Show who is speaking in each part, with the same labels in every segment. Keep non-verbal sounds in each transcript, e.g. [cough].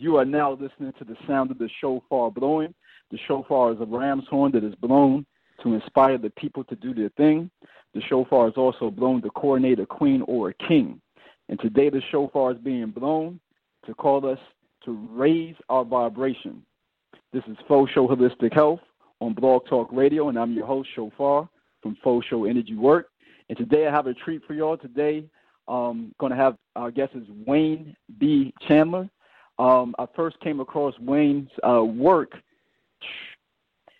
Speaker 1: You are now listening to the sound of the shofar blowing. The shofar is a ram's horn that is blown to inspire the people to do their thing. The shofar is also blown to coronate a queen or a king. And today the shofar is being blown to call us to raise our vibration. This is Fo Sho Holistic Health on Blog Talk Radio, and I'm your host, Shophar, from Fo Sho Energy Work. And today I have a treat for y'all. Today, um, going to have our guest is Wayne B. Chandler. Um, I first came across Wayne's uh, work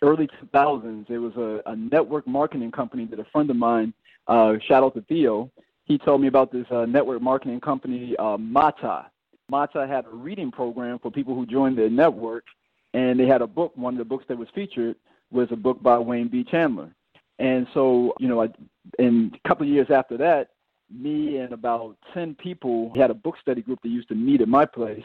Speaker 1: early 2000s. It was a, a, network marketing company that a friend of mine, uh, shout out to Theo, he told me about this uh, network marketing company, uh, Mata. Mata had a reading program for people who joined their network, and they had a book. One of the books that was featured was a book by Wayne B. Chandler. And so, you know, I, and a couple of years after that, me and about 10 people had a book study group that used to meet at my place,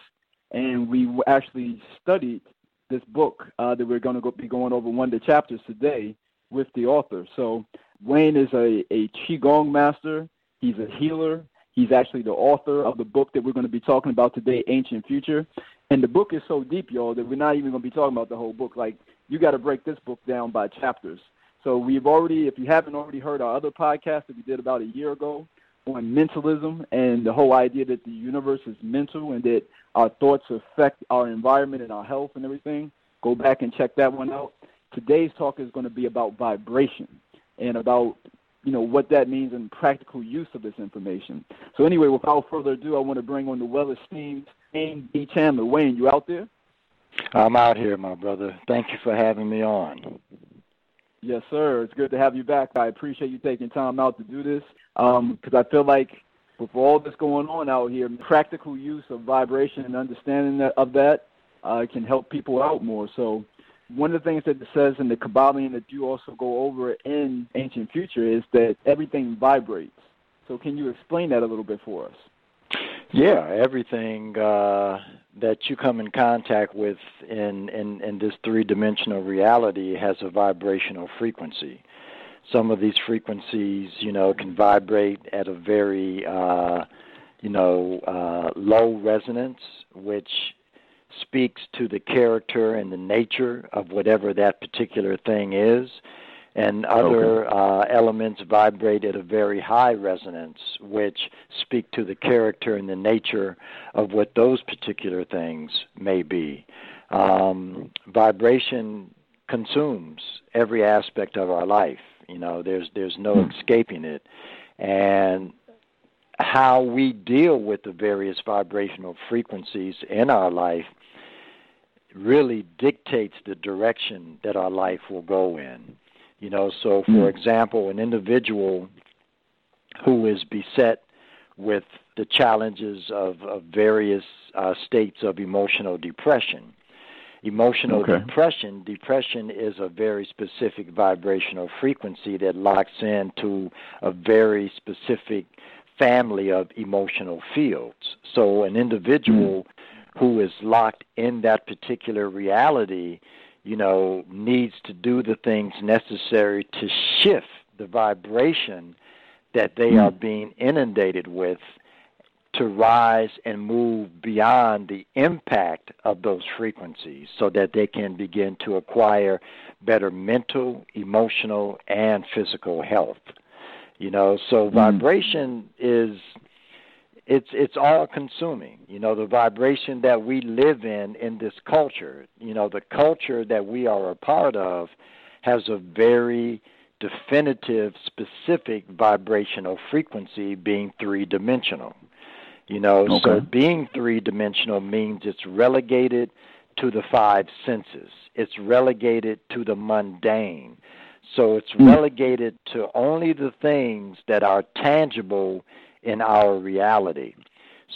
Speaker 1: and we actually studied this book uh, that we're going to go, be going over one of the chapters today with the author. So Wayne is a, a Qigong master. He's a healer. He's actually the author of the book that we're going to be talking about today, Ancient Future. And the book is so deep, y'all, that we're not even going to be talking about the whole book. Like, you got to break this book down by chapters. So we've already, if you haven't already heard our other podcast that we did about a year ago on mentalism and the whole idea that the universe is mental and that our thoughts affect our environment and our health and everything, go back and check that one out. Today's talk is going to be about vibration and about you know what that means and practical use of this information. So anyway, without further ado, I want to bring on the well-esteemed Wayne B. Chandler. Wayne, you out there?
Speaker 2: I'm out here, my brother. Thank you for having me on.
Speaker 1: Yes, sir. It's good to have you back. I appreciate you taking time out to do this because um, I feel like with all that's going on out here, practical use of vibration and understanding of that uh, can help people out more. So one of the things that it says in the Kybalion that you also go over in Ancient Future is that everything vibrates. So can you explain that a little bit for us?
Speaker 2: Yeah, everything uh, that you come in contact with in, in, in this three dimensional reality has a vibrational frequency. Some of these frequencies, you know, can vibrate at a very, uh, you know, uh, low resonance, which speaks to the character and the nature of whatever that particular thing is and other okay. uh, elements vibrate at a very high resonance, which speak to the character and the nature of what those particular things may be. Um, vibration consumes every aspect of our life. You know, there's there's no hmm. escaping it, and how we deal with the various vibrational frequencies in our life really dictates the direction that our life will go in. You know, so for mm. example, an individual who is beset with the challenges of, of various uh, states of emotional depression. Emotional okay. depression, depression is a very specific vibrational frequency that locks into a very specific family of emotional fields. So an individual mm. who is locked in that particular reality you know, needs to do the things necessary to shift the vibration that they mm. are being inundated with to rise and move beyond the impact of those frequencies so that they can begin to acquire better mental, emotional, and physical health. You know, so mm. vibration is it's it's all consuming you know the vibration that we live in in this culture you know the culture that we are a part of has a very definitive specific vibrational frequency being three dimensional you know okay. so being three dimensional means it's relegated to the five senses it's relegated to the mundane so it's mm. relegated to only the things that are tangible in our reality.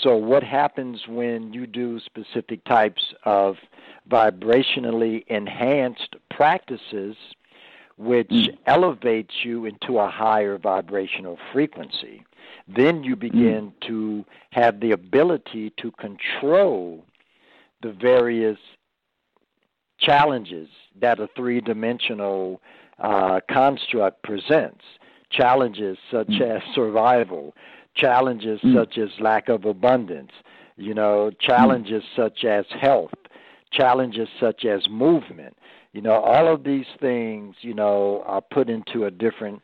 Speaker 2: So, what happens when you do specific types of vibrationally enhanced practices which mm. elevates you into a higher vibrational frequency? Then you begin mm. to have the ability to control the various challenges that a three dimensional uh, construct presents. Challenges such mm. as survival, challenges mm. such as lack of abundance, You know, challenges mm. such as health, challenges such as movement. You know, all of these things, you know, are put into a different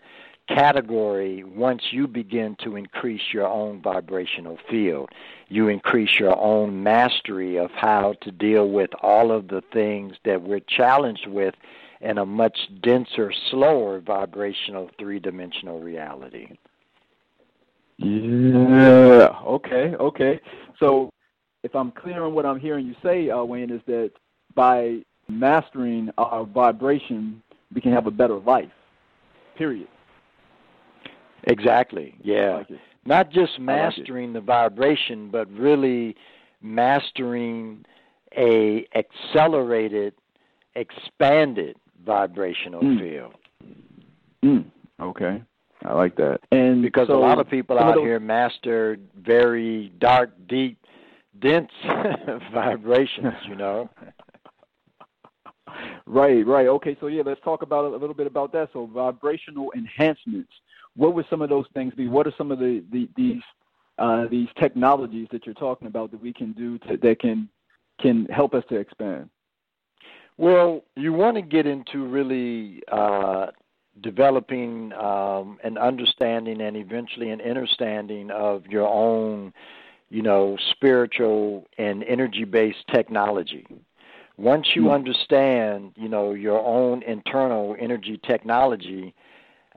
Speaker 2: category once you begin to increase your own vibrational field. You increase your own mastery of how to deal with all of the things that we're challenged with in a much denser, slower vibrational three dimensional reality.
Speaker 1: Yeah. Okay. Okay. So, if I'm clear on what I'm hearing you say, uh, Wayne, is that by mastering our vibration, we can have a better life. Period.
Speaker 2: Exactly. Yeah. Like Not just mastering like the vibration, but really mastering a accelerated, expanded vibrational mm. field.
Speaker 1: Mm. Okay. I like that. And
Speaker 2: because
Speaker 1: so
Speaker 2: a lot of people out here master very dark, deep, dense [laughs] vibrations, you know. [laughs]
Speaker 1: right, right. Okay, so yeah, let's talk about a little bit about that. So vibrational enhancements what would some of those things be? What are some of the, the these uh, these technologies that you're talking about that we can do to, that can can help us to expand?
Speaker 2: Well, you want to get into really uh, developing um, an understanding and eventually an understanding of your own, you know, spiritual and energy-based technology. Once you mm-hmm. understand, you know, your own internal energy technology,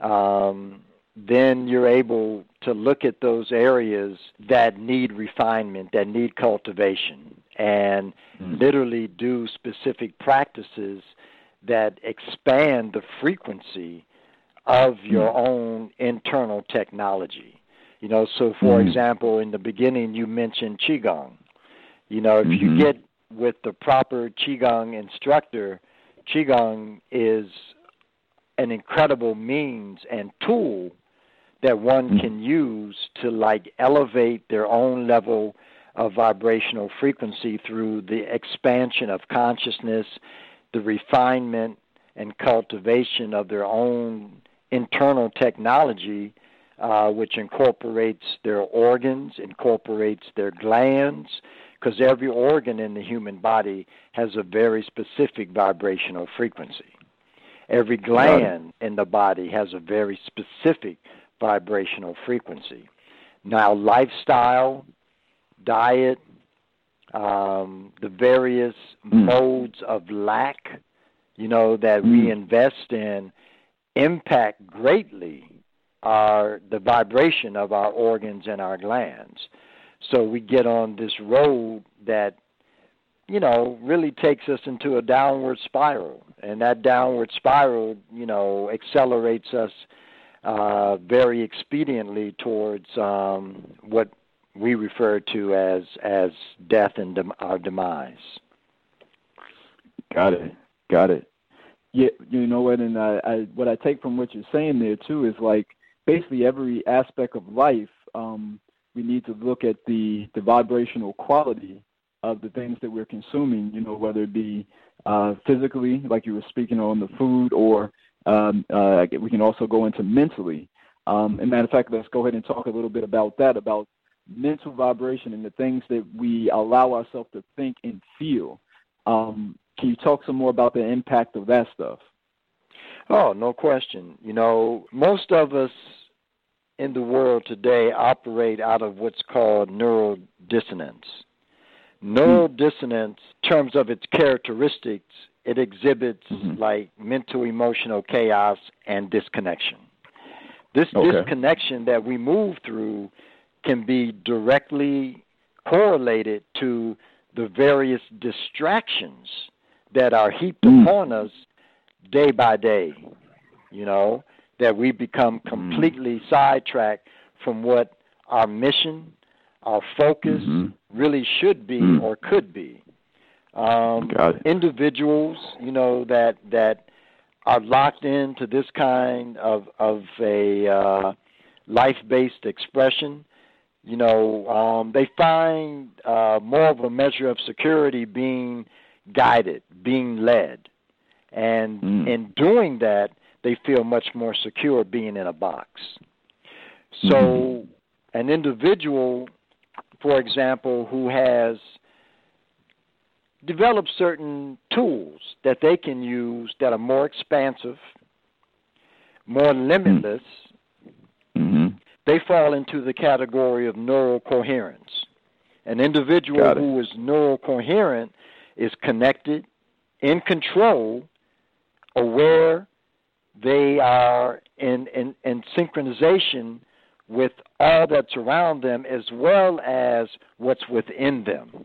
Speaker 2: um, then you're able to look at those areas that need refinement, that need cultivation, and mm. literally do specific practices that expand the frequency of your mm. own internal technology. You know, so for mm. example, in the beginning you mentioned Qigong. You know, if mm-hmm. you get with the proper Qigong instructor, Qigong is an incredible means and tool that one mm. can use to like elevate their own level of vibrational frequency through the expansion of consciousness, the refinement and cultivation of their own internal technology, uh, which incorporates their organs, incorporates their glands, because every organ in the human body has a very specific vibrational frequency. Every gland in the body has a very specific vibrational frequency. Now, lifestyle, diet, um, the various mm. modes of lack, you know, that we hmm. invest in impact greatly our the vibration of our organs and our glands. So we get on this road that you know really takes us into a downward spiral and that downward spiral you know accelerates us uh, very expediently towards um, what we refer to as as death and dem- our demise.
Speaker 1: Got it. Got it. Yeah, you know what, and I, I what I take from what you're saying there too is like basically every aspect of life. Um, we need to look at the the vibrational quality of the things that we're consuming. You know, whether it be uh, physically, like you were speaking on the food, or um, uh, we can also go into mentally. Um, and matter of fact, let's go ahead and talk a little bit about that, about mental vibration and the things that we allow ourselves to think and feel. Um, can you talk some more about the impact of that stuff?
Speaker 2: Oh, no question. You know, most of us in the world today operate out of what's called neural dissonance. Neural hmm. dissonance, in terms of its characteristics, it exhibits mm-hmm. like mental emotional chaos and disconnection. This okay. disconnection that we move through can be directly correlated to the various distractions that are heaped mm. upon us day by day. You know, that we become mm. completely mm. sidetracked from what our mission, our focus mm-hmm. really should be mm. or could be um, individuals, you know, that that are locked into this kind of of a uh, life-based expression. You know, um, they find uh, more of a measure of security being guided, being led, and mm. in doing that, they feel much more secure being in a box. So, mm. an individual for example, who has developed certain tools that they can use that are more expansive, more limitless,
Speaker 1: mm-hmm.
Speaker 2: they fall into the category of neural coherence. An individual who is neural coherent is connected, in control, aware, they are in, in, in synchronization with all that's around them as well as what's within them.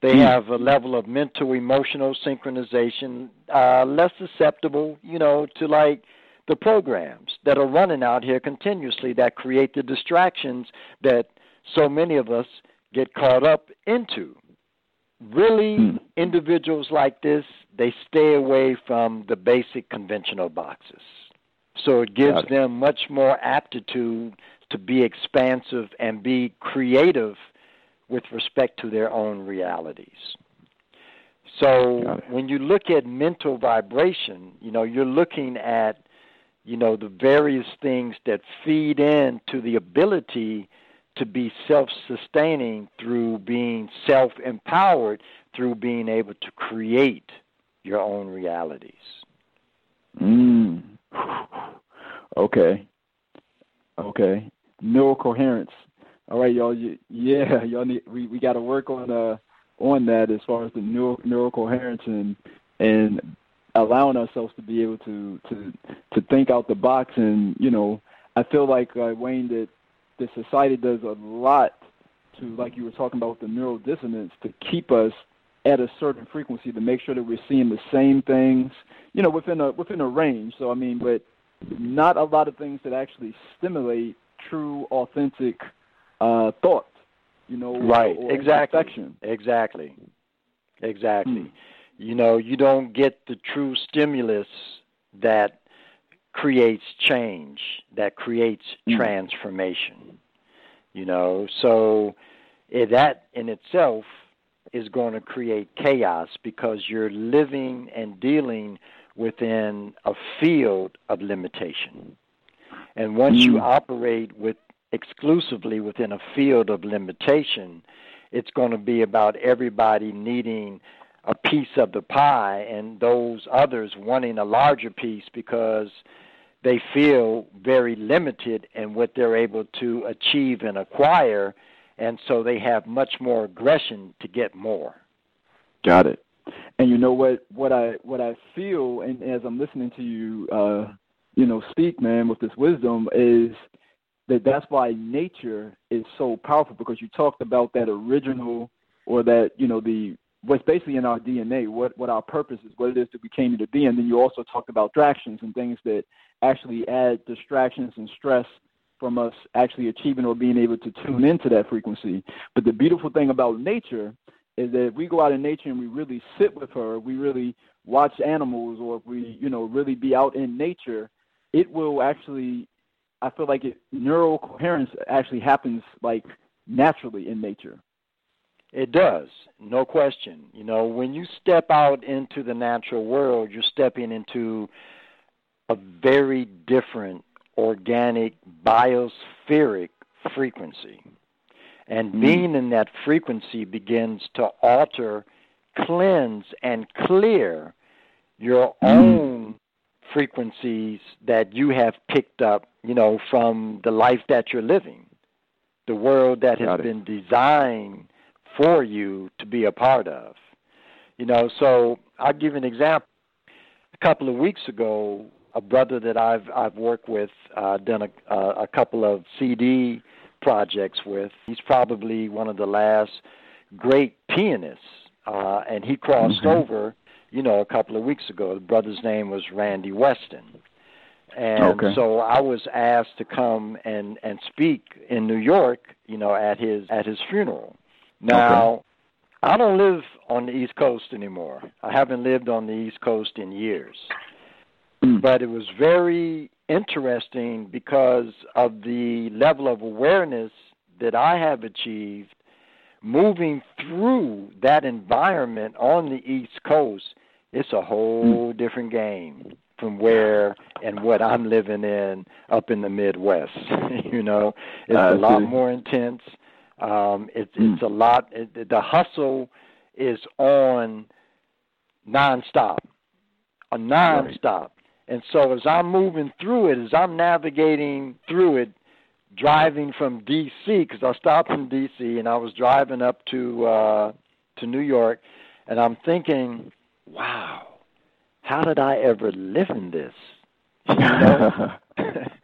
Speaker 2: They hmm. have a level of mental, emotional synchronization, uh, less susceptible, you know, to like the programs that are running out here continuously that create the distractions that so many of us get caught up into. Really, hmm. individuals like this, they stay away from the basic conventional boxes. So it gives it. them much more aptitude to be expansive and be creative with respect to their own realities. So when you look at mental vibration, you know, you're looking at, you know, the various things that feed into the ability to be self sustaining through being self empowered, through being able to create your own realities.
Speaker 1: Mm. Okay. Okay. Neural coherence. All right, y'all. Yeah, [laughs] y'all need. We we got to work on uh on that as far as the neural neural coherence and and allowing ourselves to be able to to to think out the box and you know I feel like uh, Wayne that the society does a lot to like you were talking about with the neural dissonance to keep us at a certain frequency to make sure that we're seeing the same things you know within a within a range so I mean but not a lot of things that actually stimulate true, authentic uh, thought. You know,
Speaker 2: right?
Speaker 1: Or, or
Speaker 2: exactly. Exactly. Exactly.
Speaker 1: Hmm.
Speaker 2: You know, you don't get the true stimulus that creates change, that creates
Speaker 1: hmm.
Speaker 2: transformation. You know, so it, that in itself is going to create chaos because you're living and dealing within a field of limitation. And once mm. you operate with exclusively within a field of limitation, it's going to be about everybody needing a piece of the pie and those others wanting a larger piece because they feel very limited in what they're able to achieve and acquire and so they have much more aggression to get more.
Speaker 1: Got it. And you know what what I what I feel and as I'm listening to you uh you know speak man with this wisdom is that that's why nature is so powerful because you talked about that original or that you know the what's basically in our DNA, what what our purpose is, what it is that we came to be, and then you also talked about distractions and things that actually add distractions and stress from us actually achieving or being able to tune into that frequency. But the beautiful thing about nature is that if we go out in nature and we really sit with her, we really watch animals, or if we, you know, really be out in nature, it will actually, I feel like it, neural coherence actually happens like naturally in nature.
Speaker 2: It does, no question. You know, when you step out into the natural world, you're stepping into a very different organic biospheric frequency. And mm. being in that frequency begins to alter, cleanse, and clear your mm. own frequencies that you have picked up, you know, from the life that you're living, the world that has been designed for you to be a part of. You know, so I'll give an example. A couple of weeks ago, a brother that I've I've worked with, uh, done a, a couple of CD projects with. He's probably one of the last great pianists, uh, and he crossed mm-hmm. over, you know, a couple of weeks ago. The brother's name was Randy Weston, and
Speaker 1: okay.
Speaker 2: so I was asked to come and and speak in New York, you know, at his at his funeral. Now.
Speaker 1: Okay.
Speaker 2: I don't live on the East Coast anymore. I haven't lived on the East Coast in years.
Speaker 1: Mm.
Speaker 2: But it was very interesting because of the level of awareness that I have achieved moving through that environment on the East Coast. It's a whole different game from where and what I'm living in up in the Midwest. [laughs] you know, it's a lot more intense. Um, it, mm. It's a lot. It, the hustle is on nonstop, a nonstop. Right. And so as I'm moving through it, as I'm navigating through it, driving from D.C. because I stopped in D.C. and I was driving up to uh, to New York, and I'm thinking, wow, how did I ever live in this? You know? [laughs] [laughs]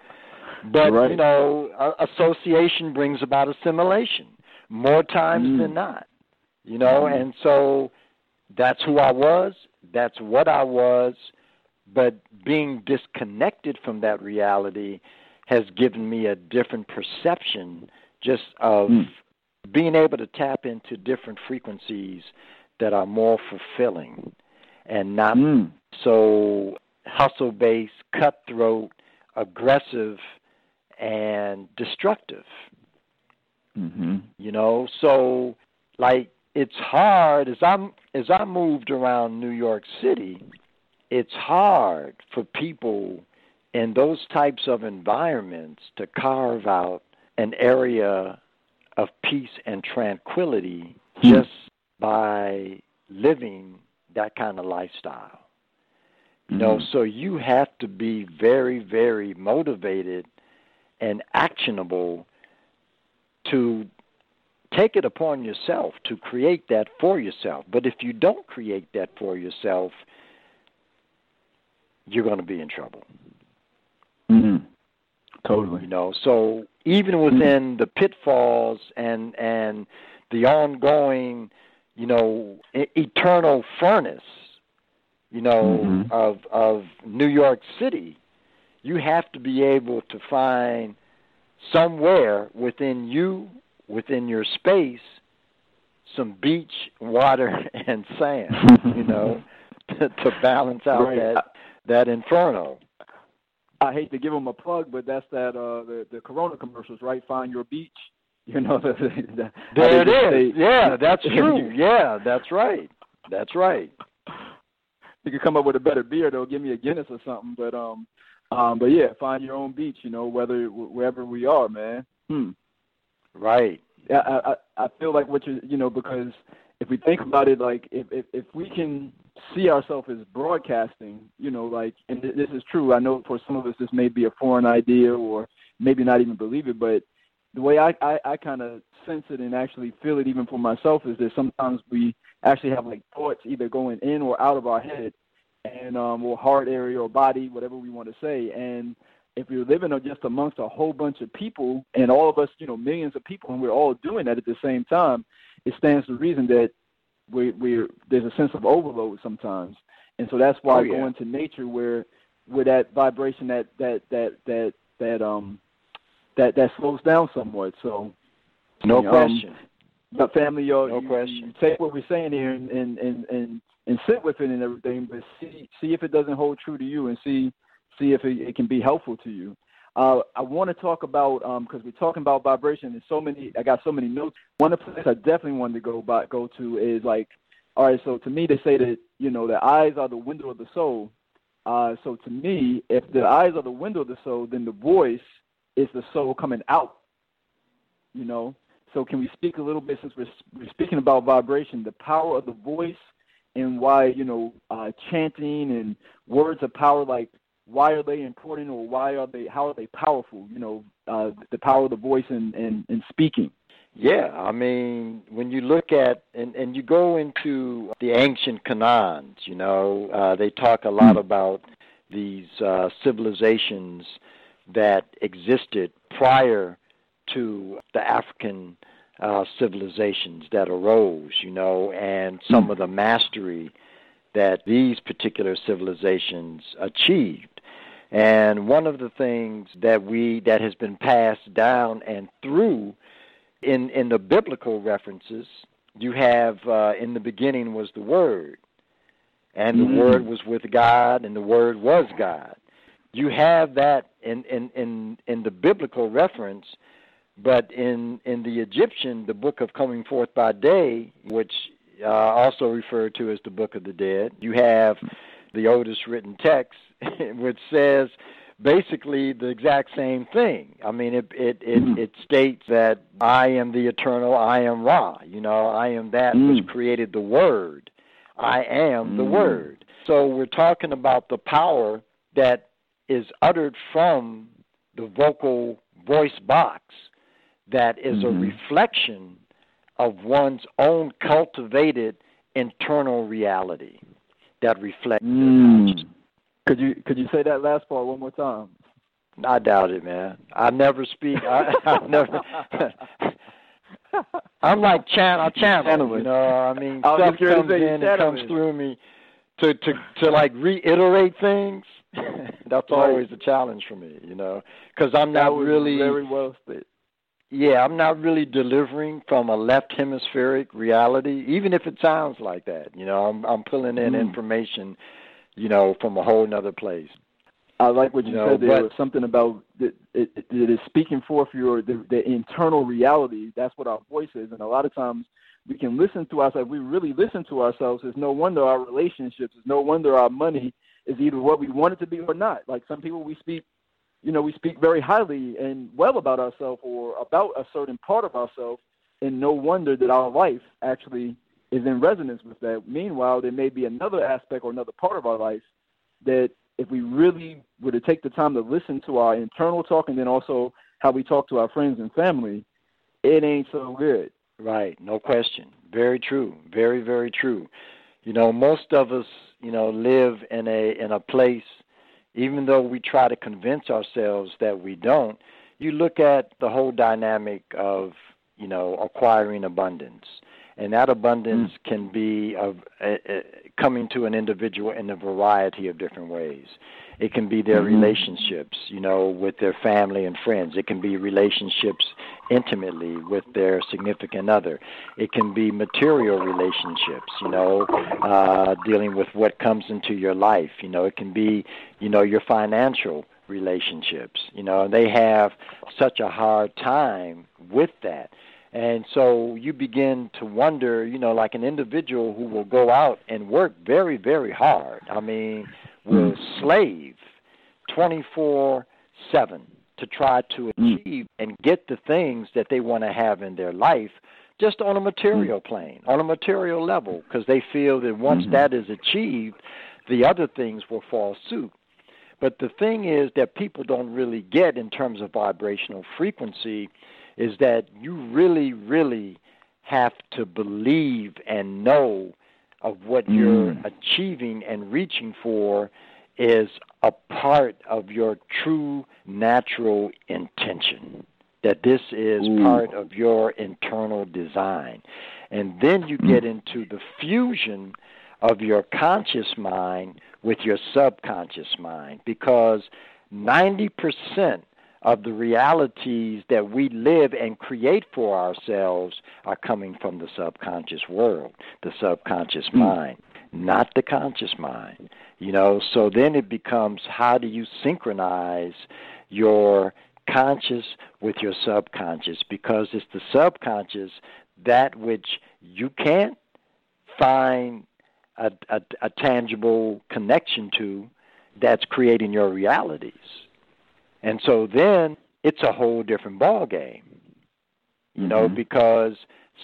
Speaker 2: but right. you know, association brings about assimilation more times mm. than not. You know, mm. and so that's who I was. That's what I was. But being disconnected from that reality has given me a different perception just of mm. being able to tap into different frequencies that are more fulfilling and not mm. so hustle based, cutthroat, aggressive, and destructive.
Speaker 1: Mm-hmm.
Speaker 2: You know, so like it's hard as I'm as I moved around New York City. It's hard for people in those types of environments to carve out an area of peace and tranquility hmm. just by living that kind of lifestyle. You know, mm-hmm. so you have to be very, very motivated and actionable to take it upon yourself to create that for yourself. But if you don't create that for yourself, you're going to be in trouble.
Speaker 1: Mm-hmm. Totally.
Speaker 2: You know, so even within mm-hmm. the pitfalls and and the ongoing, you know, e- eternal furnace, you know, mm-hmm. of of New York City, you have to be able to find somewhere within you, within your space, some beach, water, [laughs] and sand, you know, [laughs] to, to balance out right. that that inferno.
Speaker 1: I hate to give them a plug, but that's that uh the the Corona commercials, right? Find your beach. [laughs] You know, the,
Speaker 2: the, there it is. Say, yeah, that's true. yeah, that's right. That's right.
Speaker 1: You could come up with a better beer, though. Give me a Guinness or something. But um, um, but yeah, find your own beach. You know, whether wherever we are, man. Hmm.
Speaker 2: Right.
Speaker 1: Yeah, I, I I feel like what you you know because if we think about it, like if if, if we can see ourselves as broadcasting, you know, like, and this is true. I know for some of us this may be a foreign idea or maybe not even believe it, but the way I I, I kind of sense it and actually feel it even for myself is that sometimes we actually have like thoughts either going in or out of our head, and um, or heart area or body, whatever we want to say, and if you're living just amongst a whole bunch of people and all of us, you know, millions of people, and we're all doing that at the same time, it stands to reason that we we there's a sense of overload sometimes, and so that's why oh, yeah. going to nature where where that vibration that that that that that um that that slows down somewhat. So
Speaker 2: no um, question.
Speaker 1: But family, yo,
Speaker 2: no
Speaker 1: you,
Speaker 2: question.
Speaker 1: You take what we're saying here and and and and, and sit with it and everything, but see see if it doesn't hold true to you and see see if it, it can be helpful to you. Uh, I want to talk about because um, we're talking about vibration. and so many. I got so many notes. One of the places I definitely wanted to go by, go to is like, all right. So to me, they say that you know the eyes are the window of the soul. Uh, so to me, if the eyes are the window of the soul, then the voice is the soul coming out. You know. So can we speak a little bit since we're, we're speaking about vibration, the power of the voice, and why you know uh, chanting and words of power like why are they important or why are they how are they powerful you know uh, the power of the voice and, and, and speaking?
Speaker 2: Yeah i mean when you look at and, and you go into the ancient canons you know uh, they talk a lot about these uh, civilizations that existed prior to the african uh, civilizations that arose you know and some hmm. of the mastery that these particular civilizations achieved and one of the things that we that has been passed down and through in in the biblical references, you have uh, in the beginning was the Word, and the mm-hmm. Word was with God, and the Word was God. You have that in in in in the biblical reference, but in in the Egyptian, the book of coming forth by day, which uh, also referred to as the book of the dead, you have the oldest written text [laughs] which says, basically the exact same thing. I mean, it it it, mm. it states that I am the eternal, I am Ra. You know, I am that mm. which created the Word. I am mm. the Word. So we're talking about the power that is uttered from the vocal voice box that is mm-hmm. a reflection of one's own cultivated internal reality that reflects
Speaker 1: mm. Could you could you say that last part one more time?
Speaker 2: I doubt it, man. I never speak. I, [laughs] I never. [laughs] I'm like chan. I channel. You know, I mean, [laughs] I stuff comes in and comes through me to to to like reiterate things. That's right. always a challenge for me, you know, because I'm not really
Speaker 1: very well stated.
Speaker 2: Yeah, I'm not really delivering from a left hemispheric reality, even if it sounds like that. You know, I'm I'm pulling in mm. information, you know, from a whole other place.
Speaker 1: I like what you, you said. Know, there was something about that it, it, it is speaking forth your the, the internal reality. That's what our voice is, and a lot of times we can listen to ourselves. We really listen to ourselves. It's no wonder our relationships. It's no wonder our money is either what we want it to be or not. Like some people, we speak you know, we speak very highly and well about ourselves or about a certain part of ourselves, and no wonder that our life actually is in resonance with that. Meanwhile, there may be another aspect or another part of our life that if we really were to take the time to listen to our internal talk and then also how we talk to our friends and family, it ain't so good.
Speaker 2: Right, no question. Very true. Very, very true. You know, most of us, you know, live in a in a place even though we try to convince ourselves that we don't, you look at the whole dynamic of, you know, acquiring abundance. And that abundance mm. can be of, uh, uh, coming to an individual in a variety of different ways. It can be their mm-hmm. relationships, you know, with their family and friends. It can be relationships intimately with their significant other. It can be material relationships, you know, uh, dealing with what comes into your life. You know, it can be, you know, your financial relationships. You know, and they have such a hard time with that. And so you begin to wonder, you know, like an individual who will go out and work very, very hard. I mean, will slave 24 7 to try to mm. achieve and get the things that they want to have in their life just on a material mm. plane, on a material level, because they feel that once mm-hmm. that is achieved, the other things will fall suit. But the thing is that people don't really get in terms of vibrational frequency is that you really, really have to believe and know of what mm. you're achieving and reaching for is a part of your true natural intention. That this is Ooh. part of your internal design. And then you get mm. into the fusion of your conscious mind with your subconscious mind because 90% of the realities that we live and create for ourselves are coming from the subconscious world, the subconscious mm. mind, not the conscious mind. You know, so then it becomes how do you synchronize your conscious with your subconscious because it's the subconscious that which you can't find a, a, a tangible connection to that's creating your realities. And so then it's a whole different ball game. You mm-hmm. know, because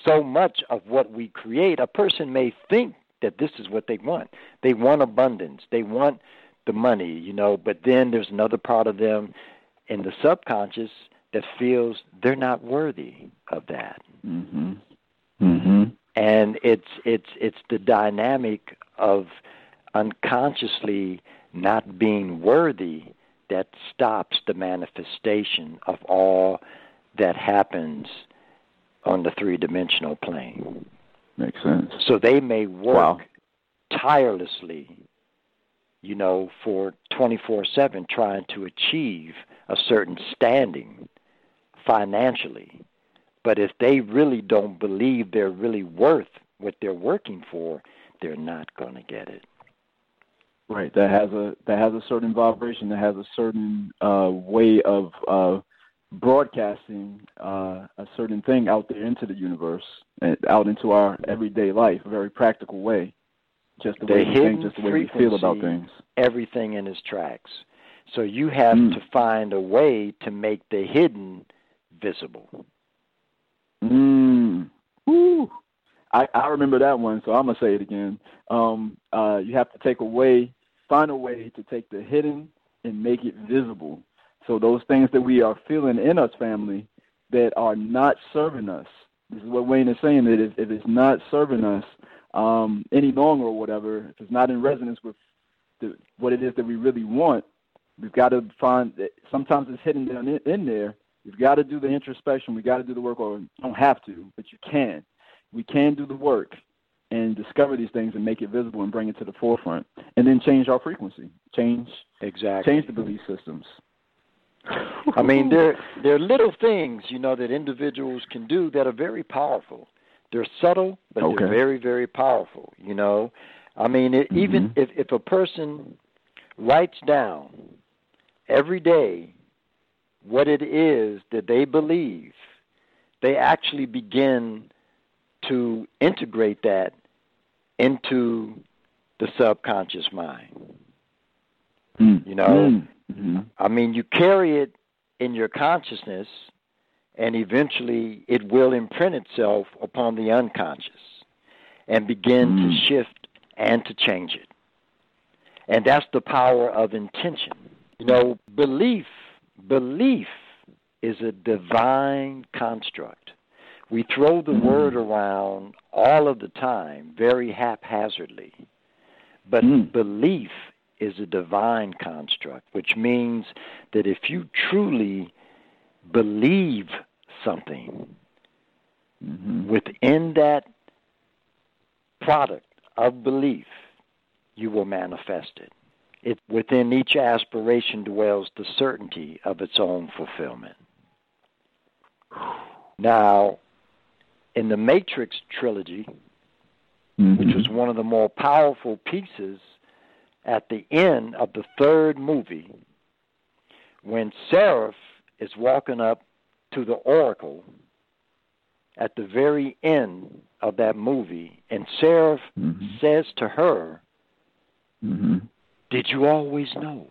Speaker 2: so much of what we create, a person may think that this is what they want. They want abundance. They want the money, you know, but then there's another part of them in the subconscious that feels they're not worthy of that.
Speaker 1: Mhm. Mhm.
Speaker 2: And it's it's it's the dynamic of unconsciously not being worthy that stops the manifestation of all that happens on the three dimensional plane.
Speaker 1: Makes sense.
Speaker 2: So they may work wow. tirelessly, you know, for 24 7 trying to achieve a certain standing financially. But if they really don't believe they're really worth what they're working for, they're not going to get it.
Speaker 1: Right. That has a that has a certain vibration. That has a certain uh, way of uh, broadcasting uh, a certain thing out there into the universe and out into our everyday life, a very practical way. Just the,
Speaker 2: the
Speaker 1: way we think, just the way we feel about things.
Speaker 2: Everything in its tracks. So you have
Speaker 1: Mm.
Speaker 2: to find a way to make the hidden visible.
Speaker 1: Mm. Woo. I, I remember that one, so I'm gonna say it again. Um, uh, you have to take away, find a way to take the hidden and make it visible. So those things that we are feeling in us, family, that are not serving us. This is what Wayne is saying. That if, if it's not serving us um, any longer or whatever, if it's not in resonance with the, what it is that we really want, we've got to find. That sometimes it's hidden down in, in there. We've got to do the introspection. We got to do the work, or don't have to, but you can. We can do the work and discover these things and make it visible and bring it to the forefront, and then change our frequency, change
Speaker 2: Exactly.
Speaker 1: change the belief systems.
Speaker 2: I mean, there [laughs] there are little things you know that individuals can do that are very powerful. They're subtle, but
Speaker 1: Okay.
Speaker 2: they're very very powerful. You know, I mean, it, even
Speaker 1: Mhm.
Speaker 2: if if a person writes down every day what it is that they believe, they actually begin to integrate that into the subconscious mind. You know,
Speaker 1: Mm-hmm.
Speaker 2: I mean, you carry it in your consciousness, and eventually it will imprint itself upon the unconscious and begin
Speaker 1: Mm.
Speaker 2: to shift and to change it. And that's the power of intention. You know, belief, belief is a divine construct. We throw the
Speaker 1: Mm.
Speaker 2: word around all of the time, very haphazardly. But
Speaker 1: Mm.
Speaker 2: belief is a divine construct, which means that if you truly believe something
Speaker 1: Mm-hmm.
Speaker 2: within that product of belief, you will manifest it. It within each aspiration dwells the certainty of its own fulfillment. Now, in the Matrix trilogy,
Speaker 1: Mm-hmm.
Speaker 2: which was one of the more powerful pieces at the end of the third movie when Seraph is walking up to the oracle at the very end of that movie and Seraph
Speaker 1: Mhm.
Speaker 2: says to her,
Speaker 1: Mm-hmm.
Speaker 2: "Did you always know?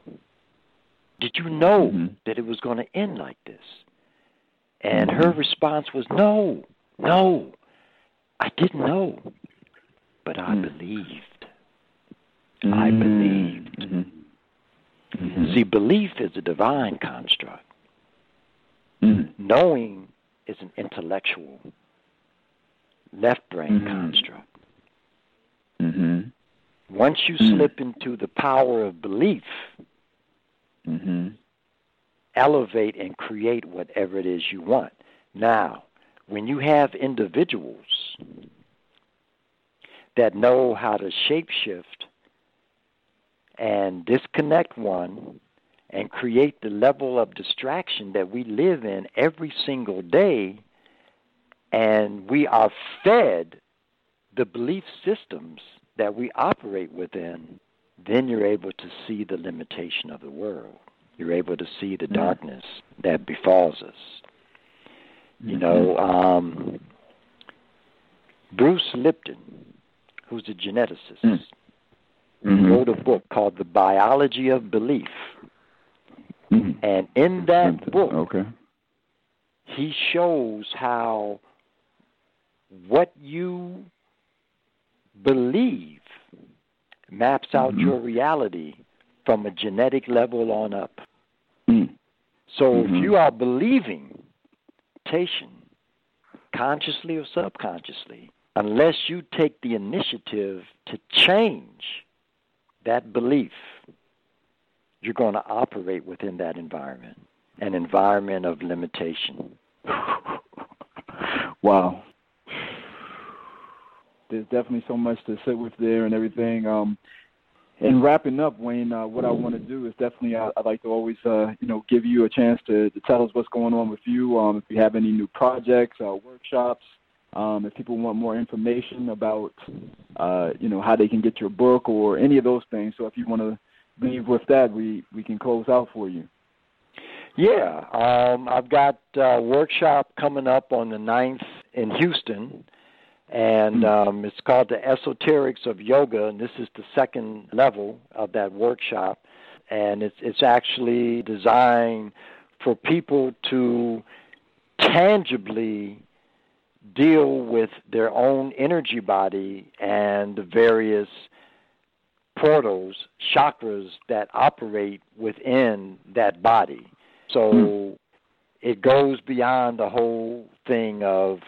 Speaker 2: Did you know
Speaker 1: Mhm.
Speaker 2: that it was going to end like this?" And her response was, "No. No. I didn't know, but I
Speaker 1: Mm.
Speaker 2: Believed." I believed.
Speaker 1: Mm-hmm.
Speaker 2: See, belief is a divine construct.
Speaker 1: Mm.
Speaker 2: Knowing is an intellectual, left brain
Speaker 1: Mhm.
Speaker 2: construct.
Speaker 1: Mm-hmm.
Speaker 2: Once you
Speaker 1: Mm.
Speaker 2: slip into the power of belief,
Speaker 1: Mm-hmm.
Speaker 2: elevate and create whatever it is you want. Now, when you have individuals that know how to shapeshift and disconnect one and create the level of distraction that we live in every single day, and we are fed the belief systems that we operate within, then you're able to see the limitation of the world. You're able to see the
Speaker 1: Mm.
Speaker 2: darkness that befalls us. You know, um, Bruce Lipton, who's a geneticist,
Speaker 1: Mm. Mhm.
Speaker 2: wrote a book called The Biology of Belief.
Speaker 1: Mhm.
Speaker 2: And in that book,
Speaker 1: Okay.
Speaker 2: he shows how what you believe maps out
Speaker 1: Mhm.
Speaker 2: your reality from a genetic level on up.
Speaker 1: Mm.
Speaker 2: So
Speaker 1: Mhm.
Speaker 2: if you are believing tation, consciously or subconsciously, unless you take the initiative to change that belief, you're going to operate within that environment, an environment of limitation. [laughs]
Speaker 1: wow. There's definitely so much to sit with there and everything. Um, and wrapping up, Wayne, uh, what I want to do is definitely I, I'd like to always, uh, you know, give you a chance to, to tell us what's going on with you. Um, if you have any new projects, uh, workshops, um, if people want more information about, uh, you know, how they can get your book or any of those things. So if you want to leave with that, we we can close out for you.
Speaker 2: Yeah, um, I've got a workshop coming up on the 9th in Houston, and um, it's called the Esoterics of Yoga, and this is the second level of that workshop. and it's it's actually designed for people to tangibly deal with their own energy body and the various portals, chakras that operate within that body. So hmm. it goes beyond the whole thing of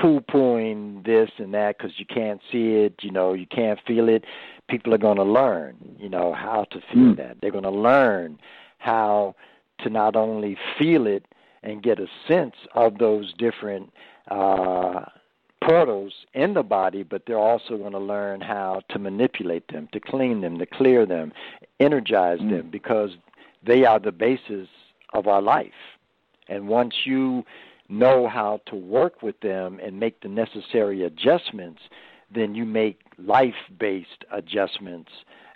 Speaker 2: poo pooing this and that because you can't see it, you know, you can't feel it. People are going to learn, you know, how to feel hmm. that. They're going to learn how to not only feel it and get a sense of those different uh, portals in the body, but they're also going to learn how to manipulate them, to clean them, to clear them, energize mm. them, because they are the basis of our life. And once you know how to work with them and make the necessary adjustments, then you make life based adjustments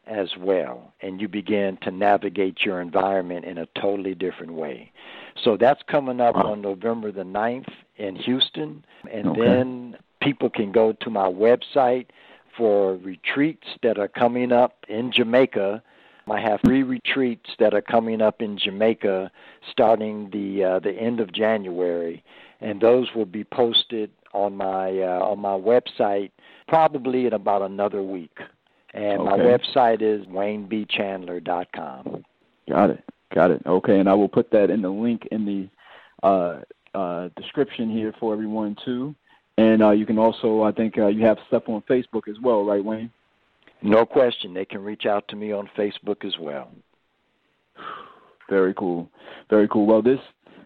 Speaker 2: as well. And you begin to navigate your environment in a totally different way. So that's coming up on November the 9th in Houston. And okay. then people can go to my website for retreats that are coming up in Jamaica. I have three retreats that are coming up in Jamaica starting the uh, the end of January, and those will be posted on my uh, on my website probably in about another week. And okay. my website is waynebchandler.com.
Speaker 1: Got it. Got it. Okay, and I will put that in the link in the uh, uh, description here for everyone too. And uh, you can also, I think, uh, you have stuff on Facebook as well, right, Wayne?
Speaker 2: No question. They can reach out to me on Facebook as well.
Speaker 1: Very cool. Very cool. Well, this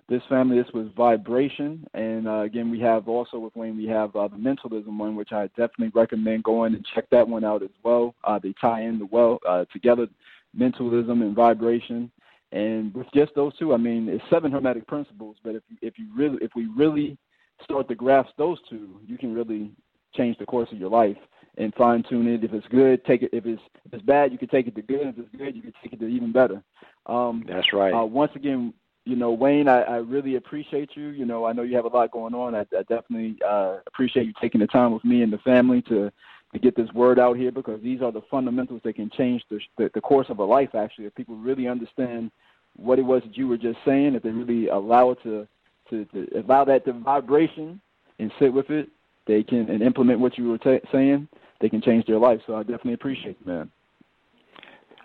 Speaker 1: this family, this was vibration, and uh, again, we have also with Wayne, we have uh, the mentalism one, which I definitely recommend going and check that one out as well. Uh, they tie in the well uh, together, mentalism and vibration, and with just those two, I mean, it's seven hermetic principles. But if if you really, if we really start to grasp those two, you can really change the course of your life and fine tune it. If it's good, take it. If it's if it's bad, you can take it to good. If it's good, you can take it to even better.
Speaker 2: Um, That's right.
Speaker 1: Uh, once again, you know, Wayne, I, I really appreciate you. You know, I know you have a lot going on. I, I definitely uh, appreciate you taking the time with me and the family to to get this word out here because these are the fundamentals that can change the, the, the course of a life. Actually, if people really understand what it was that you were just saying, if they really allow it to to, to allow that to vibration and sit with it, they can and implement what you were t- saying. They can change their life. So I definitely appreciate it, man.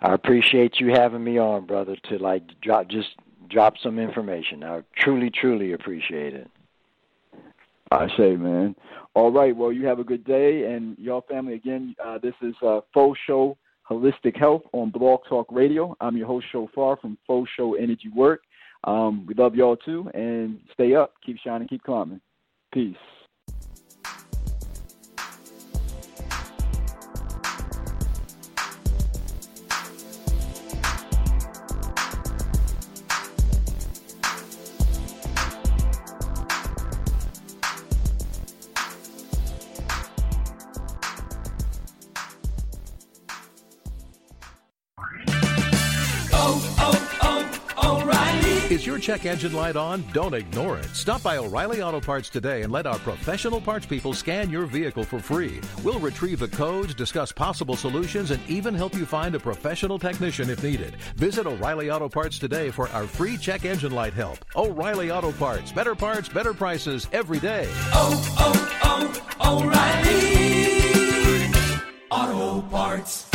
Speaker 2: I appreciate you having me on, brother, to like drop just drop some information. I truly, truly appreciate it.
Speaker 1: I say, man. All right. Well, you have a good day, and your family again. Uh, this is uh, Fo Sho Holistic Health on Blog Talk Radio. I'm your host, Shophar from Fo Sho Energy Work. Um, we love y'all too, and stay up, keep shining, keep climbing. Peace.
Speaker 3: Your check engine light on? Don't ignore it. Stop by O'Reilly Auto Parts today and let our professional parts people scan your vehicle for free. We'll retrieve the codes, discuss possible solutions, and even help you find a professional technician if needed. Visit O'Reilly Auto Parts today for our free check engine light help. O'Reilly Auto Parts. Better parts, better prices every day.
Speaker 4: Oh, oh, oh, O'Reilly Auto Parts.